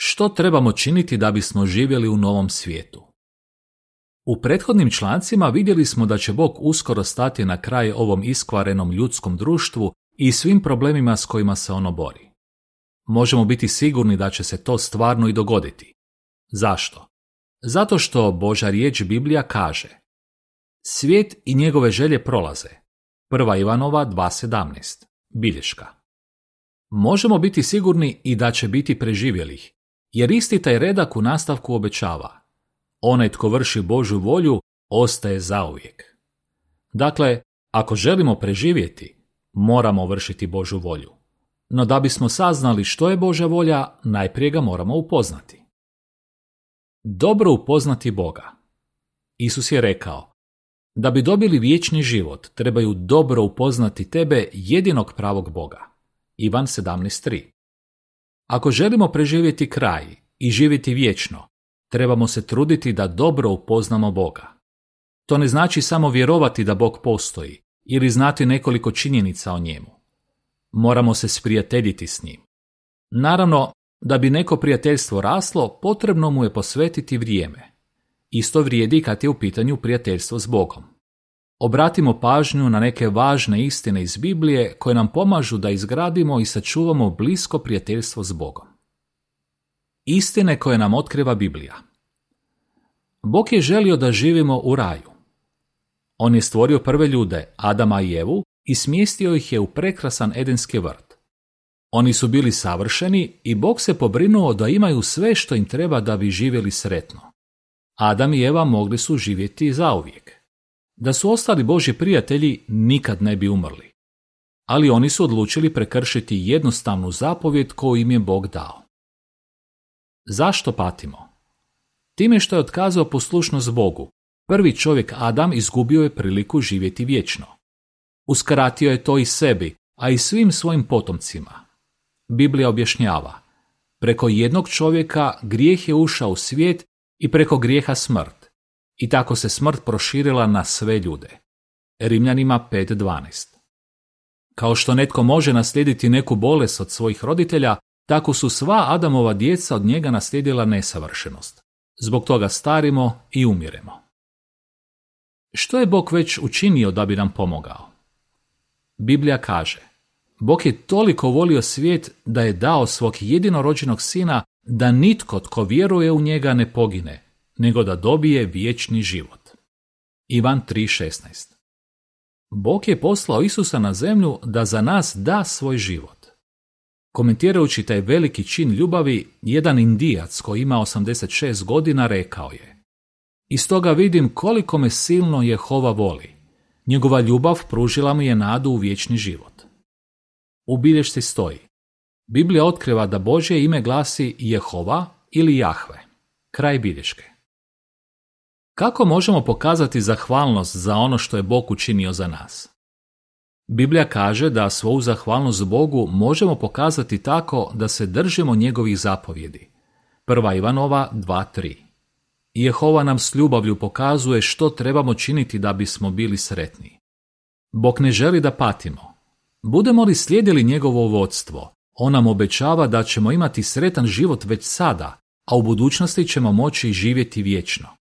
Što trebamo činiti da bismo živjeli u novom svijetu? U prethodnim člancima vidjeli smo da će Bog uskoro stati na kraj ovom iskvarenom ljudskom društvu i svim problemima s kojima se ono bori. Možemo biti sigurni da će se to stvarno i dogoditi. Zašto? Zato što Boža riječ Biblija kaže Svijet i njegove želje prolaze. Prva Ivanova 2.17. Bilješka. Možemo biti sigurni i da će biti preživjelih, jer isti taj redak u nastavku obećava. Onaj tko vrši Božu volju ostaje zauvijek. Dakle, ako želimo preživjeti, moramo vršiti Božu volju. No da bismo saznali što je Božja volja, najprije ga moramo upoznati. Dobro upoznati Boga. Isus je rekao, da bi dobili vječni život, trebaju dobro upoznati tebe jedinog pravog Boga. Ivan 17.3 Ako želimo preživjeti kraj i živjeti vječno, trebamo se truditi da dobro upoznamo Boga. To ne znači samo vjerovati da Bog postoji ili znati nekoliko činjenica o njemu. Moramo se sprijateljiti s njim. Naravno, da bi neko prijateljstvo raslo, potrebno mu je posvetiti vrijeme. Isto vrijedi kad je u pitanju prijateljstvo s Bogom. Obratimo pažnju na neke važne istine iz Biblije koje nam pomažu da izgradimo i sačuvamo blisko prijateljstvo s Bogom. Istine koje nam otkriva Biblija. Bog je želio da živimo u raju. On je stvorio prve ljude, Adama i Evu, i smjestio ih je u prekrasan edenski vrt. Oni su bili savršeni i Bog se pobrinuo da imaju sve što im treba da bi živjeli sretno. Adam i Eva mogli su živjeti zauvijek. Da su ostali Boži prijatelji, nikad ne bi umrli. Ali oni su odlučili prekršiti jednostavnu zapovjed koju im je Bog dao. Zašto patimo? Time što je otkazao poslušnost Bogu, prvi čovjek Adam izgubio je priliku živjeti vječno. Uskratio je to i sebi, a i svim svojim potomcima. Biblija objašnjava, preko jednog čovjeka grijeh je ušao u svijet i preko grijeha smrt. I tako se smrt proširila na sve ljude. Rimljanima 5.12 Kao što netko može naslijediti neku bolest od svojih roditelja, tako su sva Adamova djeca od njega naslijedila nesavršenost. Zbog toga starimo i umiremo. Što je Bog već učinio da bi nam pomogao? Biblija kaže, Bog je toliko volio svijet da je dao svog jedinorođenog sina da nitko tko vjeruje u njega ne pogine, nego da dobije vječni život. Ivan 3.16 Bog je poslao Isusa na zemlju da za nas da svoj život. Komentirajući taj veliki čin ljubavi, jedan indijac koji ima 86 godina rekao je Iz toga vidim koliko me silno Jehova voli. Njegova ljubav pružila mi je nadu u vječni život. U bilješci stoji Biblija otkriva da Božje ime glasi Jehova ili Jahve. Kraj bilješke. Kako možemo pokazati zahvalnost za ono što je Bog učinio za nas? Biblija kaže da svoju zahvalnost Bogu možemo pokazati tako da se držimo njegovih zapovjedi. Prva Ivanova 2.3 Jehova nam s ljubavlju pokazuje što trebamo činiti da bismo bili sretni. Bog ne želi da patimo. Budemo li slijedili njegovo vodstvo, on nam obećava da ćemo imati sretan život već sada, a u budućnosti ćemo moći živjeti vječno.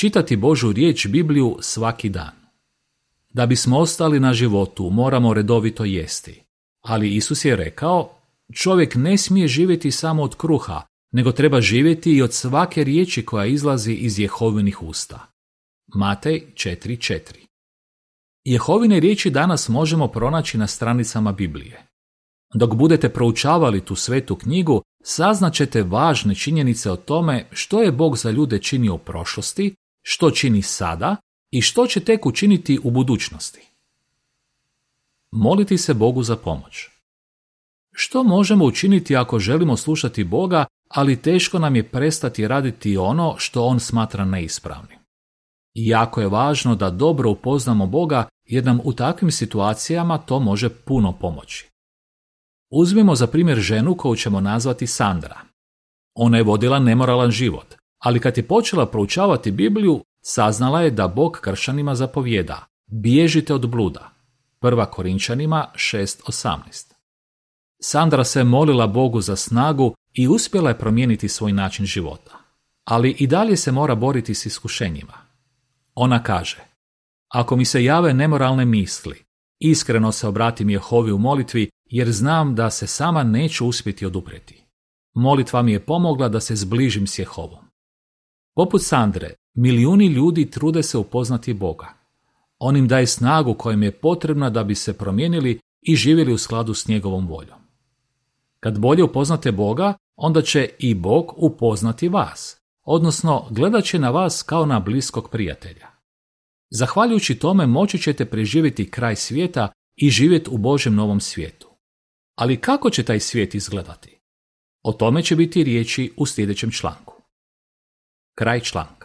Čitati Božu riječ Bibliju svaki dan. Da bismo ostali na životu, moramo redovito jesti. Ali Isus je rekao, čovjek ne smije živjeti samo od kruha, nego treba živjeti i od svake riječi koja izlazi iz Jehovinih usta. Matej 4.4 Jehovine riječi danas možemo pronaći na stranicama Biblije. Dok budete proučavali tu svetu knjigu, saznaćete važne činjenice o tome što je Bog za ljude činio u prošlosti, što čini sada i što će tek učiniti u budućnosti. Moliti se Bogu za pomoć. Što možemo učiniti ako želimo slušati Boga, ali teško nam je prestati raditi ono što On smatra neispravnim? Jako je važno da dobro upoznamo Boga jer nam u takvim situacijama to može puno pomoći. Uzmimo za primjer ženu koju ćemo nazvati Sandra. Ona je vodila nemoralan život, ali kad je počela proučavati Bibliju, saznala je da Bog kršanima zapovjeda bježite od bluda. Prva Korinčanima 6.18 Sandra se molila Bogu za snagu i uspjela je promijeniti svoj način života. Ali i dalje se mora boriti s iskušenjima. Ona kaže, ako mi se jave nemoralne misli, iskreno se obratim Jehovi u molitvi jer znam da se sama neću uspjeti oduprijeti. Molitva mi je pomogla da se zbližim s Jehovom. Poput Sandre, milijuni ljudi trude se upoznati Boga. On im daje snagu kojim je potrebna da bi se promijenili i živjeli u skladu s njegovom voljom. Kad bolje upoznate Boga, onda će i Bog upoznati vas, odnosno gledat će na vas kao na bliskog prijatelja. Zahvaljujući tome moći ćete preživjeti kraj svijeta i živjeti u Božem novom svijetu. Ali kako će taj svijet izgledati? O tome će biti riječi u sljedećem članku. Krajčla.